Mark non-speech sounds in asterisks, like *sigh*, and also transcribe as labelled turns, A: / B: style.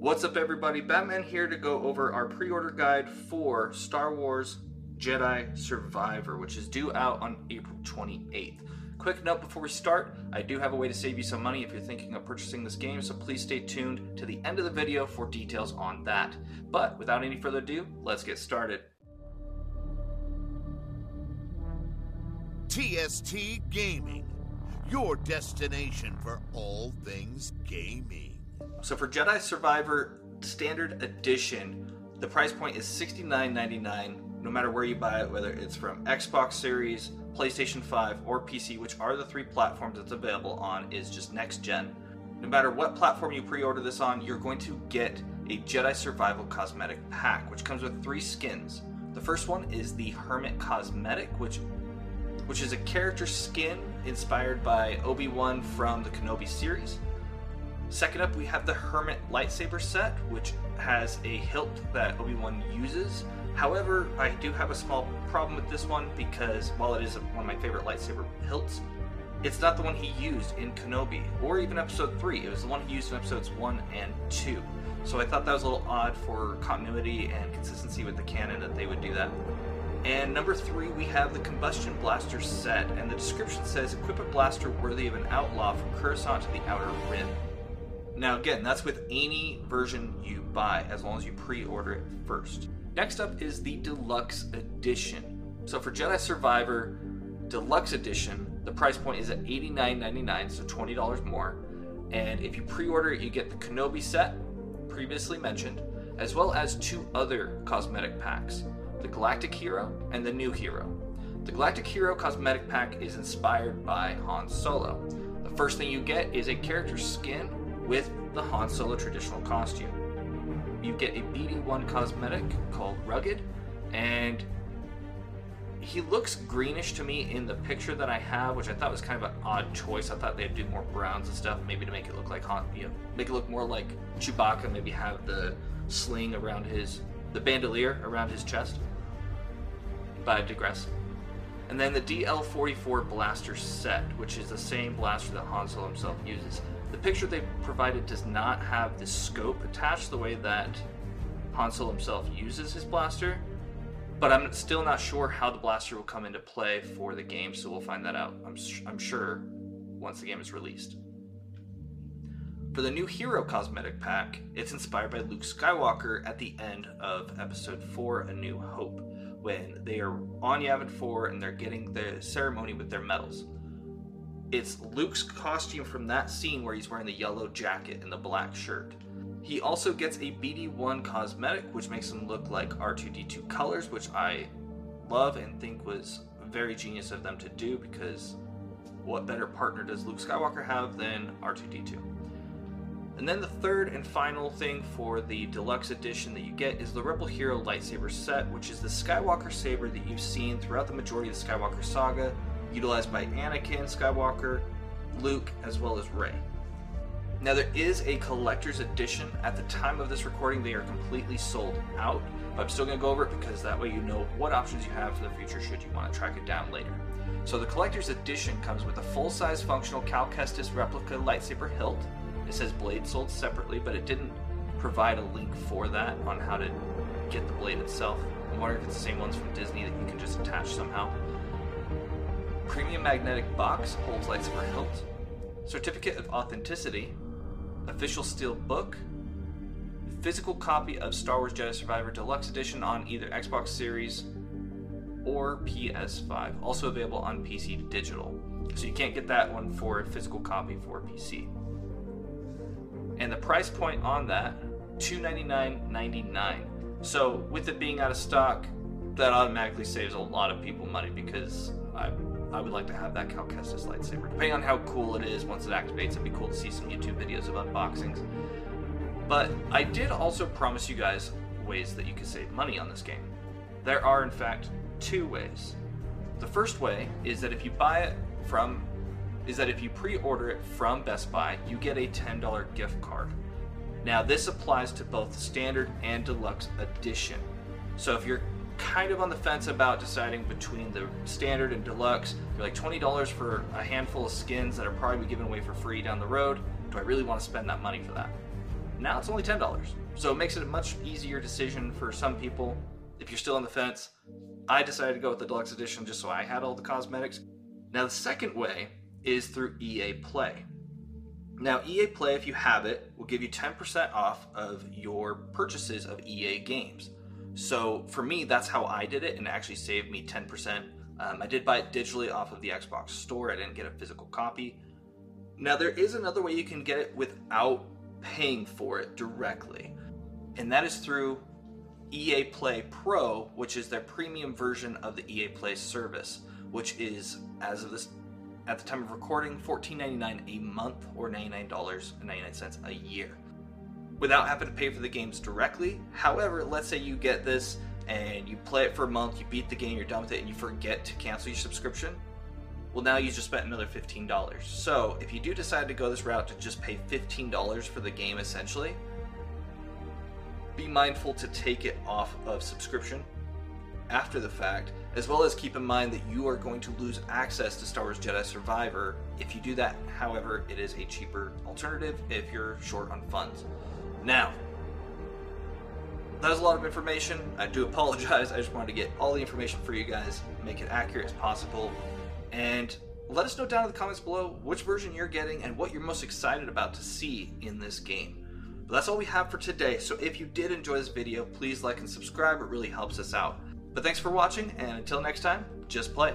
A: What's up, everybody? Batman here to go over our pre order guide for Star Wars Jedi Survivor, which is due out on April 28th. Quick note before we start I do have a way to save you some money if you're thinking of purchasing this game, so please stay tuned to the end of the video for details on that. But without any further ado, let's get started.
B: TST Gaming, your destination for all things gaming.
A: So for Jedi Survivor Standard Edition, the price point is $69.99 no matter where you buy it, whether it's from Xbox Series, PlayStation 5, or PC, which are the three platforms it's available on, is just next gen. No matter what platform you pre order this on, you're going to get a Jedi Survival Cosmetic Pack, which comes with three skins. The first one is the Hermit Cosmetic, which which is a character skin inspired by Obi-Wan from the Kenobi series. Second up, we have the Hermit lightsaber set, which has a hilt that Obi-Wan uses. However, I do have a small problem with this one because while it is one of my favorite lightsaber hilts, it's not the one he used in Kenobi or even Episode 3. It was the one he used in Episodes 1 and 2. So I thought that was a little odd for continuity and consistency with the canon that they would do that. And number three, we have the Combustion Blaster set, and the description says equip a blaster worthy of an outlaw from Coruscant to the Outer Rim. Now, again, that's with any version you buy, as long as you pre order it first. Next up is the Deluxe Edition. So for Jedi Survivor Deluxe Edition, the price point is at $89.99, so $20 more. And if you pre order it, you get the Kenobi set, previously mentioned, as well as two other cosmetic packs the Galactic Hero and the New Hero. The Galactic Hero cosmetic pack is inspired by Han Solo. The first thing you get is a character skin with the Han Solo traditional costume. You get a BD1 cosmetic called Rugged, and he looks greenish to me in the picture that I have, which I thought was kind of an odd choice. I thought they'd do more browns and stuff, maybe to make it look like Han, you know, make it look more like Chewbacca. Maybe have the sling around his, the bandolier around his chest. But I digress. And then the DL44 blaster set, which is the same blaster that Han Solo himself uses. The picture they provided does not have the scope attached the way that Han Solo himself uses his blaster, but I'm still not sure how the blaster will come into play for the game, so we'll find that out, I'm, I'm sure, once the game is released. For the new Hero Cosmetic Pack, it's inspired by Luke Skywalker at the end of Episode 4 A New Hope when they are on Yavin 4 and they're getting the ceremony with their medals. It's Luke's costume from that scene where he's wearing the yellow jacket and the black shirt. He also gets a BD1 cosmetic, which makes him look like R2D2 colors, which I love and think was very genius of them to do because what better partner does Luke Skywalker have than R2D2? And then the third and final thing for the deluxe edition that you get is the Rebel Hero lightsaber set, which is the Skywalker saber that you've seen throughout the majority of the Skywalker saga, utilized by Anakin Skywalker, Luke, as well as Rey. Now, there is a collector's edition. At the time of this recording, they are completely sold out, but I'm still going to go over it because that way you know what options you have for the future should you want to track it down later. So, the collector's edition comes with a full size functional Cal Kestis replica lightsaber hilt it says blade sold separately, but it didn't provide a link for that on how to get the blade itself. I'm wondering if it's the same ones from Disney that you can just attach somehow. Premium magnetic box holds lightsaber hilt. Certificate of authenticity. Official steel book. Physical copy of Star Wars Jedi Survivor Deluxe Edition on either Xbox Series or PS5. Also available on PC digital. So you can't get that one for a physical copy for PC and the price point on that $299.99 so with it being out of stock that automatically saves a lot of people money because I, I would like to have that Cal Kestis lightsaber. Depending on how cool it is once it activates, it'd be cool to see some YouTube videos of unboxings. But I did also promise you guys ways that you can save money on this game. There are, in fact, two ways. The first way is that if you buy it from is that if you pre-order it from Best Buy, you get a $10 gift card. Now, this applies to both standard and deluxe edition. So if you're kind of on the fence about deciding between the standard and deluxe, you're like $20 for a handful of skins that are probably given away for free down the road. Do I really want to spend that money for that? Now it's only $10. So it makes it a much easier decision for some people. If you're still on the fence, I decided to go with the deluxe edition just so I had all the cosmetics. Now, the second way is through EA Play. Now, EA Play, if you have it, will give you 10% off of your purchases of EA games. So for me, that's how I did it, and it actually saved me 10%. Um, I did buy it digitally off of the Xbox Store. I didn't get a physical copy. Now, there is another way you can get it without paying for it directly, and that is through EA Play Pro, which is their premium version of the EA Play service, which is, as of this, at the time of recording, $14.99 a month or $99.99 a year without having to pay for the games directly. However, let's say you get this and you play it for a month, you beat the game, you're done with it, and you forget to cancel your subscription. Well, now you just spent another $15. So, if you do decide to go this route to just pay $15 for the game essentially, be mindful to take it off of subscription after the fact, as well as keep in mind that you are going to lose access to Star Wars Jedi Survivor if you do that. However, it is a cheaper alternative if you're short on funds. Now, that was a lot of information. I do apologize. *laughs* I just wanted to get all the information for you guys, make it accurate as possible, and let us know down in the comments below which version you're getting and what you're most excited about to see in this game. But that's all we have for today, so if you did enjoy this video, please like and subscribe. It really helps us out. But thanks for watching, and until next time, just play.